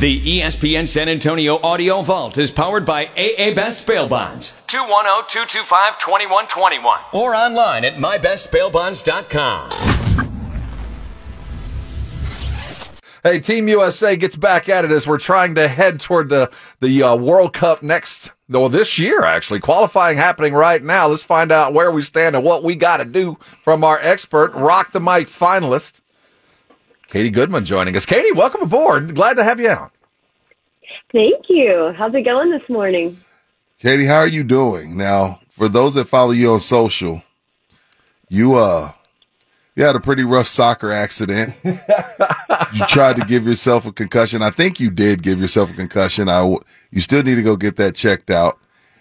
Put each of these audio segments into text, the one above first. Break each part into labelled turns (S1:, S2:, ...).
S1: The ESPN San Antonio Audio Vault is powered by AA Best Bail Bonds. 210-225-2121. Or online at mybestbailbonds.com.
S2: Hey, Team USA gets back at it as we're trying to head toward the the uh, World Cup next. Well, this year actually qualifying happening right now. Let's find out where we stand and what we got to do from our expert, Rock the Mic finalist, Katie Goodman, joining us. Katie, welcome aboard. Glad to have you on.
S3: Thank you. How's it going this morning?
S4: Katie, how are you doing? Now, for those that follow you on social, you uh you had a pretty rough soccer accident. you tried to give yourself a concussion. I think you did give yourself a concussion. I w- you still need to go get that checked out.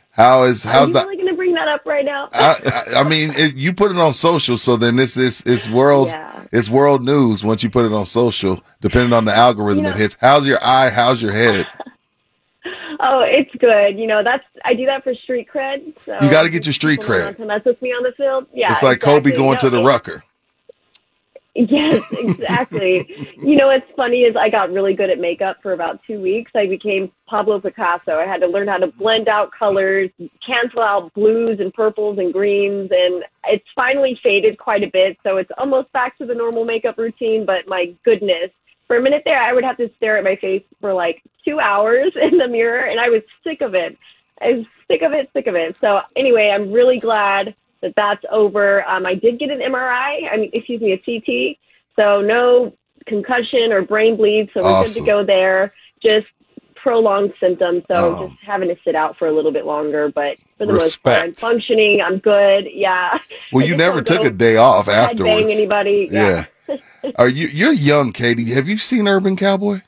S4: How is how's
S3: you
S4: that?
S3: really going to bring that up right now?
S4: I, I, I mean, it, you put it on social, so then this is it's world
S3: Yeah.
S4: it's world news once you put it on social. Depending on the algorithm
S3: You know-
S4: it hits. How's your eye? How's your head?
S3: oh, it's good. You know, that's I do that for street cred. So
S4: You gotta get your street cred.
S3: To mess with me on the field. Yeah,
S4: it's like Kobe going
S3: No,
S4: to the Rucker.
S3: Yes, exactly. you know what's funny is I got really good at makeup for about two weeks. I became Pablo Picasso. I had to learn how to blend out colors, cancel out blues and purples and greens, and it's finally faded quite a bit. So it's almost back to the normal makeup routine. But my goodness, for a minute there, I would have to stare at my face for like two hours in the mirror, and I was sick of it. I was sick of it, sick of it. So anyway, I'm really glad that that's over. Um, I did get an MRI. I mean, excuse me, a CT. So no concussion or brain bleed. So we're good to go there. Just prolonged symptoms. So
S4: Oh.
S3: just having to sit out for a little bit longer. But for the most part, I'm functioning. I'm good. Yeah.
S4: Well, you never took a day off afterwards.
S3: anybody.
S4: Yeah. Are you you're young, Katie? Have you seen Urban Cowboy?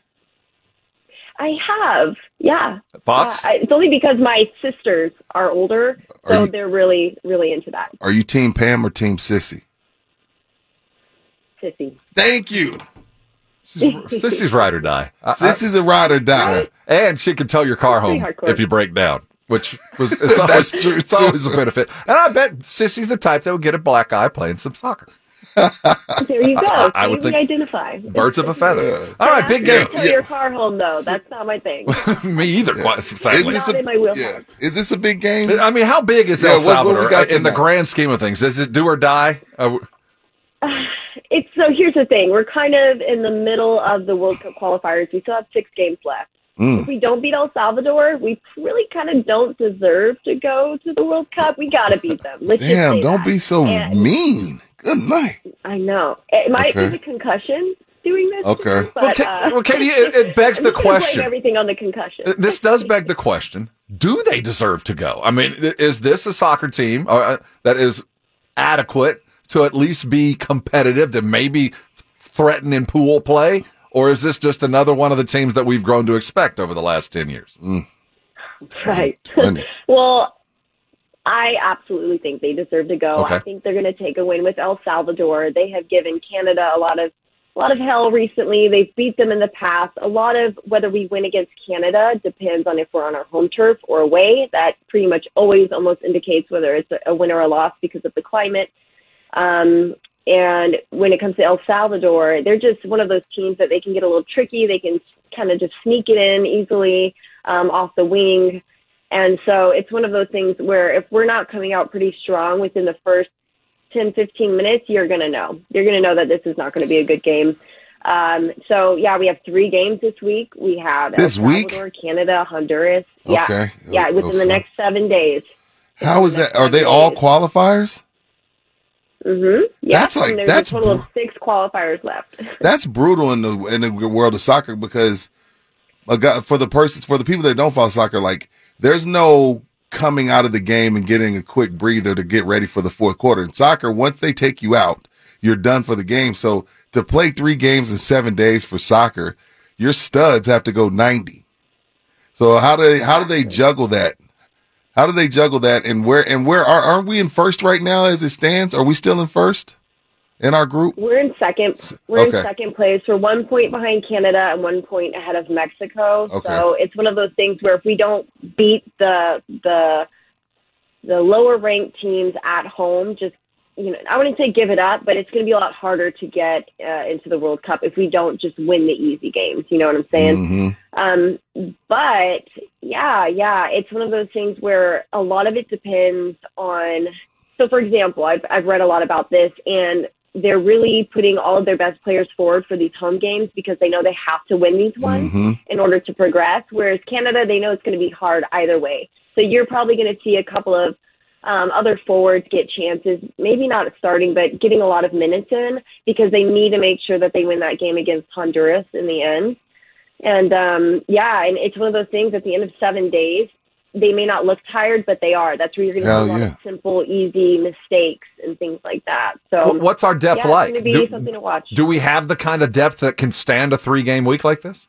S3: I have. Yeah.
S2: Thoughts?
S3: Uh, I- it's only because my sisters are older,
S4: Are
S3: so
S4: you-
S3: they're really, really into that.
S4: Are you Team Pam or Team Sissy?
S3: Sissy.
S4: Thank you.
S2: Sissy's ride or die. I- I-
S4: Sissy's a ride or die.
S2: and she can tow your car
S3: Pretty
S2: home if you break down, which was it's always, it's always a benefit. And I bet Sissy's the type that would get a black eye playing some soccer.
S3: There you go.
S2: I would
S3: we
S2: think
S3: identify.
S2: Birds of a feather.
S4: Yeah.
S2: All right, big game.
S3: Tow your car home though. That's not my thing.
S2: Me either. What-
S4: Is
S2: sadly.
S4: this
S3: Not
S4: a,
S3: in my wheelhouse.
S4: yeah. Is this a big game?
S2: I mean, how big is
S4: Yeah,
S2: El
S4: what- what we
S2: Salvador
S4: got
S2: in the grand scheme of things? Is it do or die? Uh,
S3: It's so here's the thing. We're kind of in the middle of the World Cup qualifiers. We still have six games left.
S4: Mm.
S3: If we don't beat El Salvador, we really kind of don't deserve to go to the World Cup. We got to beat them. Let's
S4: Damn, don't
S3: that.
S4: be so
S3: And-
S4: mean. Good night.
S3: I know it might
S4: Okay.
S3: be the concussion doing this.
S4: Okay.
S3: But,
S2: well, Ka-
S3: uh,
S2: well, Katie, it, it begs the
S3: just gonna blame
S2: question.
S3: Everything on the concussion.
S2: Uh, This does beg the question: Do they deserve to go? I mean, is this a soccer team uh, that is adequate to at least be competitive, to maybe threaten in pool play, or is this just another one of the teams that we've grown to expect over the last ten years?
S3: Right. Well, I absolutely think they deserve to go.
S2: Okay.
S3: I think they're going to take a win with El Salvador. They have given Canada a lot of a lot of hell recently. They've beat them in the past. A lot of whether we win against Canada depends on if we're on our home turf or away. That pretty much always almost indicates whether it's a, a win or a loss because of the climate. Um, and when it comes to El Salvador, they're just one of those teams that they can get a little tricky. They can kind of just sneak it in easily um, off the wing. And so it's one of those things where if we're not coming out pretty strong within the first 10, 15 minutes, you're going to know. You're going to know that this is not going to be a good game. Um, so yeah, we have three games this week. We have
S4: This
S3: El
S4: week?
S3: Canada, Honduras. Yeah,
S4: Okay.
S3: yeah,
S4: Oh,
S3: within the next seven days.
S4: How is that? Are they all qualifiers?
S3: Mm-hmm. Yeah,
S4: That's like-
S3: there's
S4: that's
S3: a total
S4: br-
S3: of six qualifiers left.
S4: That's brutal in the in the world of soccer because a guy, for the persons for the people that don't follow soccer, like there's no coming out of the game and getting a quick breather to get ready for the fourth quarter. In soccer, once they take you out, you're done for the game. So to play three games in seven days for soccer, your studs have to go 90. So how do they, how do they juggle that? How do they juggle that? And where, and where are, aren't we in first right now as it stands? Are we still in first in our group?
S3: We're in second. We're
S4: Okay.
S3: in second place. We're one point behind Canada and one point ahead of Mexico.
S4: Okay.
S3: So it's one of those things where if we don't beat the the the lower ranked teams at home, just you know, I wouldn't say give it up, but it's going to be a lot harder to get uh, into the World Cup if we don't just win the easy games. You know what I'm saying?
S4: Mhm.
S3: Um, but yeah, yeah, it's one of those things where a lot of it depends on. So, for example, I've I've read a lot about this, and they're really putting all of their best players forward for these home games because they know they have to win these ones
S4: Mhm.
S3: in order to progress. Whereas Canada, they know it's going to be hard either way. So you're probably going to see a couple of um, other forwards get chances, maybe not starting, but getting a lot of minutes in because they need to make sure that they win that game against Honduras in the end. And um, yeah, and it's one of those things at the end of seven days, they may not look tired, but they are. That's where you're going to see a lot
S4: yeah.
S3: of simple, easy mistakes and things like that. So
S2: Wh- What's our depth
S3: yeah,
S2: like?
S3: it's going to be
S2: Do-
S3: something to watch.
S2: Do we have the kind of depth that can stand a three game week like this?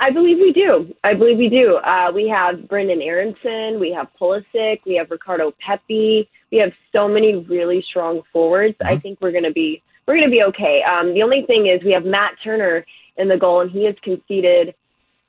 S3: I believe we do. I believe we do. Uh, we have Brenden Aaronson, we have Pulisic, we have Ricardo Pepi. We have so many really strong forwards. I think we're going to be we're going to be okay. Um, the only thing is we have Matt Turner in the goal, and he has conceded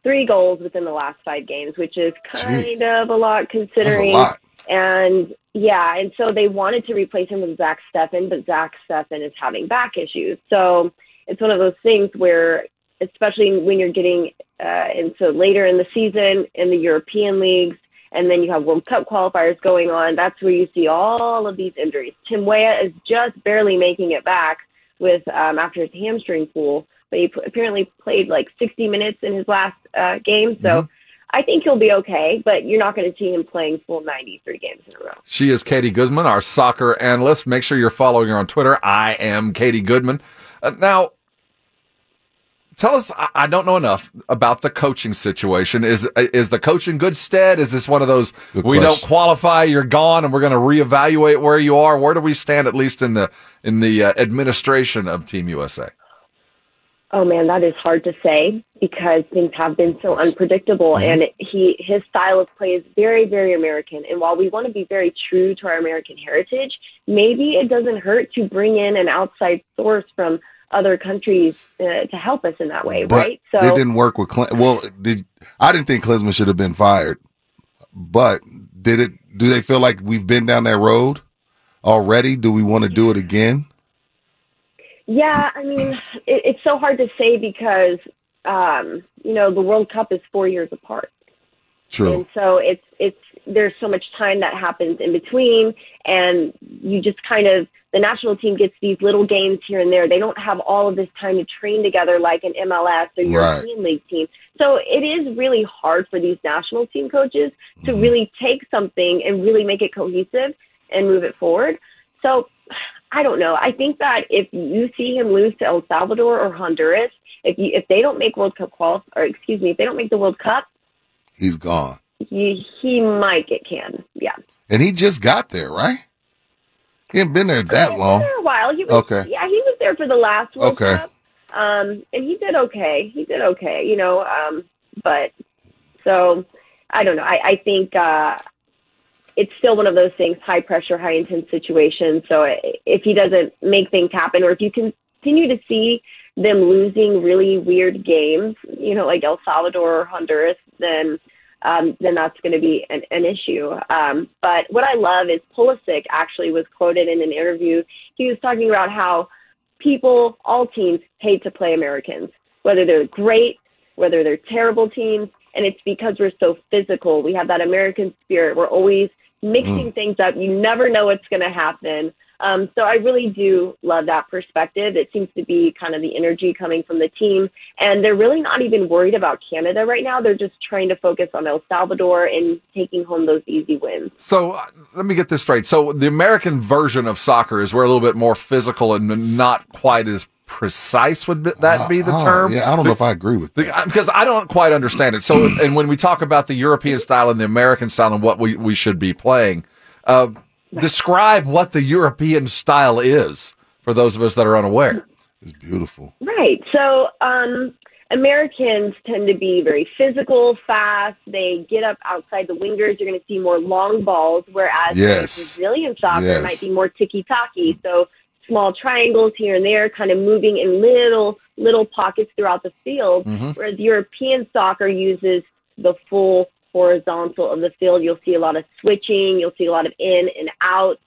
S3: three goals within the last five games, which is kind of a lot
S4: That's a
S3: considering.
S4: lot.
S3: And yeah, and so they wanted to replace him with Zach Steffen, but Zach Steffen is having back issues. So it's one of those things where, especially when you're getting uh, into later in the season in the European leagues, and then you have World Cup qualifiers going on, that's where you see all of these injuries. Tim Weah is just barely making it back with um, after his hamstring pull, but he p- apparently played like 60 minutes in his last uh, game. So I think he'll be okay, but you're not going to see him playing full 93 games in a row.
S2: She is Katie Goodman, our soccer analyst. Make sure you're following her on Twitter. I am Katie Goodman. Uh, now, tell us. I, I don't know enough about the coaching situation. Is is the coach in good stead? Is this one of those
S4: Good
S2: we don't qualify, you're gone, and we're going to reevaluate where you are? Where do we stand, at least in the in the uh, administration of Team USA?
S3: Oh man, that is hard to say because things have been so unpredictable and he his style of play is very very American and while we want to be very true to our American heritage, maybe it doesn't hurt to bring in an outside source from other countries uh, to help us in that way,
S4: But
S3: right? So
S4: it didn't work with Clint. Well, did I didn't think Klinsmann should have been fired, but did it? Do they feel like we've been down that road already? Do we want to do it again?
S3: Yeah, I mean, it, it's so hard to say because um, you know the World Cup is four years apart.
S4: True.
S3: And so it's it's there's so much time that happens in between and you just kind of the national team gets these little games here and there. They don't have all of this time to train together like an MLS or
S4: Right.
S3: European League team. So it is really hard for these national team coaches to really take something and really make it cohesive and move it forward. So I don't know. I think that if you see him lose to El Salvador or Honduras, if you if they don't make World Cup qual or excuse me, if they don't make the World Cup,
S4: He's gone,
S3: he he might get canned. Yeah.
S4: and he just got there, right? He ain't been there that long.
S3: For a while. He was
S4: Okay.
S3: yeah, he was there for the last World
S4: Okay.
S3: Cup. Um and he did okay. He did okay, you know, um but so I don't know. I, I think uh it's still one of those things, high pressure, high intense situations. So if he doesn't make things happen, or if you continue to see them losing really weird games, you know, like El Salvador or Honduras, then um, then that's going to be an, an issue. Um, but what I love is Pulisic actually was quoted in an interview. He was talking about how people, all teams, hate to play Americans, whether they're great, whether they're terrible teams, and it's because we're so physical. We have that American spirit. We're always mixing things up. You never know what's going to happen. Um, so I really do love that perspective. It seems to be kind of the energy coming from the team, and they're really not even worried about Canada right now. They're just trying to focus on El Salvador and taking home those easy wins.
S2: So uh, let me get this straight. So the American version of soccer is we're a little bit more physical and not quite as precise. Would be- that be the
S4: Oh,
S2: term?
S4: Yeah, I don't know if I agree with that.
S2: The- because I don't quite understand it. So, and when we talk about the European style and the American style and what we, we should be playing, uh, describe what the European style is for those of us that are unaware.
S4: It's beautiful.
S3: Right. So, um, Americans tend to be very physical, fast. They get up outside the wingers. You're going to see more long balls, whereas
S4: Yes.
S3: Brazilian soccer
S4: Yes.
S3: might be more ticky-tacky. So small triangles here and there, kind of moving in little little pockets throughout the field.
S4: Mm-hmm.
S3: Whereas European soccer uses the full horizontal of the field. You'll see a lot of switching. You'll see a lot of in and out.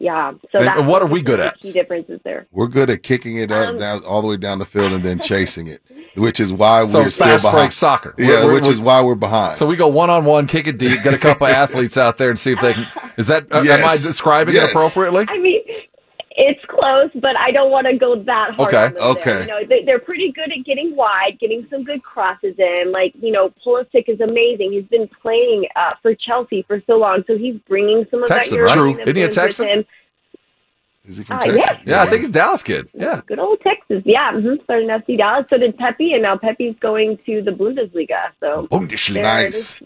S3: Yeah. So
S2: And
S3: that's
S2: what are we good at?
S3: Key differences there.
S4: We're good at kicking it up
S3: Um,
S4: down all the way down the field and then chasing it, which is why
S2: So
S4: we're still behind.
S2: soccer.
S4: Yeah,
S2: We're- we're-
S4: which is
S2: we're-
S4: why we're behind.
S2: So we go one on one, kick it deep, get a couple of athletes out there and see if they can. Is that, uh, am I describing
S4: Yes.
S2: it appropriately?
S3: I mean, it's close, but I don't want to go that hard.
S2: Okay.
S3: on them there.
S4: Okay.
S3: You know, they, they're pretty good at getting wide, getting some good crosses in. Like, you know, Pulisic is amazing. He's been playing uh, for Chelsea for so long, so he's bringing some of
S2: Texan,
S3: that
S2: right?
S4: True.
S2: Isn't he a Texan?
S4: is he from
S3: Uh,
S4: Texas?
S3: yes.
S2: Yeah, I think he's Dallas kid. Yeah.
S3: Good old Texas. Yeah, mm-hmm. started in FC Dallas. So did Pepi, and now Pepi's going to the Bundesliga. So
S2: Bundesliga.
S4: Nice.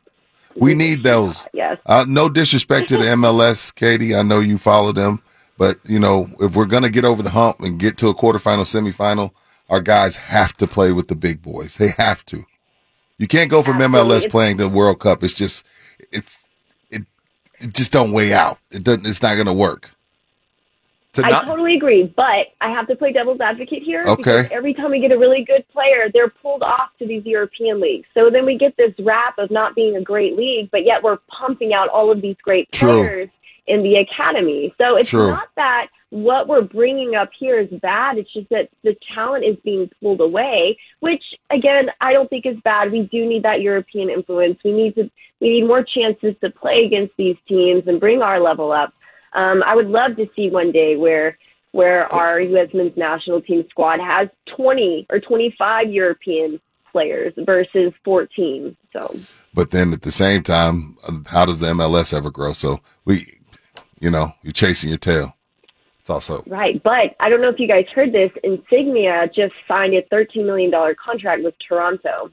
S4: We need those.
S3: Yes.
S4: Uh, no disrespect to the MLS, Katie. I know you follow them, but you know if we're gonna get over the hump and get to a quarterfinal, semifinal, our guys have to play with the big boys. They have to. You can't go from
S3: Absolutely.
S4: MLS playing the World Cup. It's just it's it it just don't weigh out. It doesn't. It's not gonna work.
S2: To
S3: I
S2: not-
S3: totally agree, but I have to play devil's advocate here.
S4: Okay.
S3: Because every time we get a really good player, they're pulled off to these European leagues. So then we get this rap of not being a great league, but yet we're pumping out all of these great
S4: True.
S3: players in the academy. So it's
S4: True.
S3: not that what we're bringing up here is bad. It's just that the talent is being pulled away, which again, I don't think is bad. We do need that European influence. We need to, we need more chances to play against these teams and bring our level up. Um, I would love to see one day where where our U.S. men's national team squad has 20 or 25 European players versus 14. So
S4: But then at the same time, how does the MLS ever grow? So we, you know, you're chasing your tail.
S2: It's also
S3: right, but I don't know if you guys heard this. Insigne just signed a 13 million dollar contract with Toronto,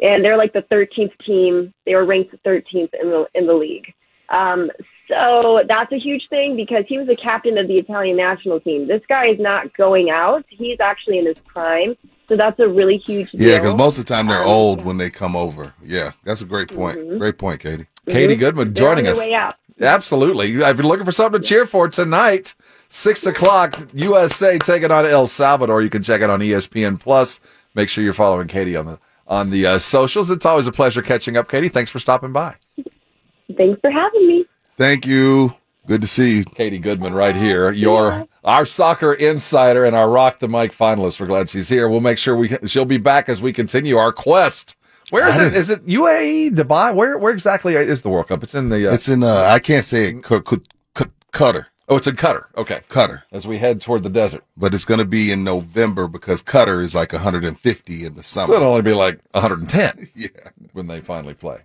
S3: and they're like the 13th team. They were ranked 13th in the in the league. Um, so that's a huge thing because he was the captain of the Italian national team. This guy is not going out. He's actually in his prime. So that's a really huge deal.
S4: Yeah, because most of the time they're
S3: Um,
S4: old
S3: yeah.
S4: when they come over. Yeah, that's a great point. Great point, Katie.
S2: Katie
S3: Mhm.
S2: Goodman
S3: They're
S2: joining us.
S3: way out.
S2: Absolutely. If you're looking for something to cheer for tonight, six o'clock, USA taking on El Salvador. You can check it on ESPN Plus. Make sure you're following Katie on the on the uh, socials. It's always a pleasure catching up, Katie. Thanks for stopping by.
S3: Thanks for having me.
S4: Thank you. Good to see you.
S2: Katie Goodman right here, your our soccer insider and our Rock the Mic finalist. We're glad she's here. We'll make sure we she'll be back as we continue our quest. Where is
S4: I
S2: it? it UAE, Dubai? Where where exactly is the World Cup? It's in the. Uh,
S4: It's in uh I can't say it Qatar.
S2: oh, it's in Qatar. Okay,
S4: Qatar.
S2: as we head toward the desert,
S4: But it's going to be in November because Qatar is like 150 in the
S2: so it'll
S4: summer.
S2: only be like 110
S4: Yeah.
S2: when they finally play.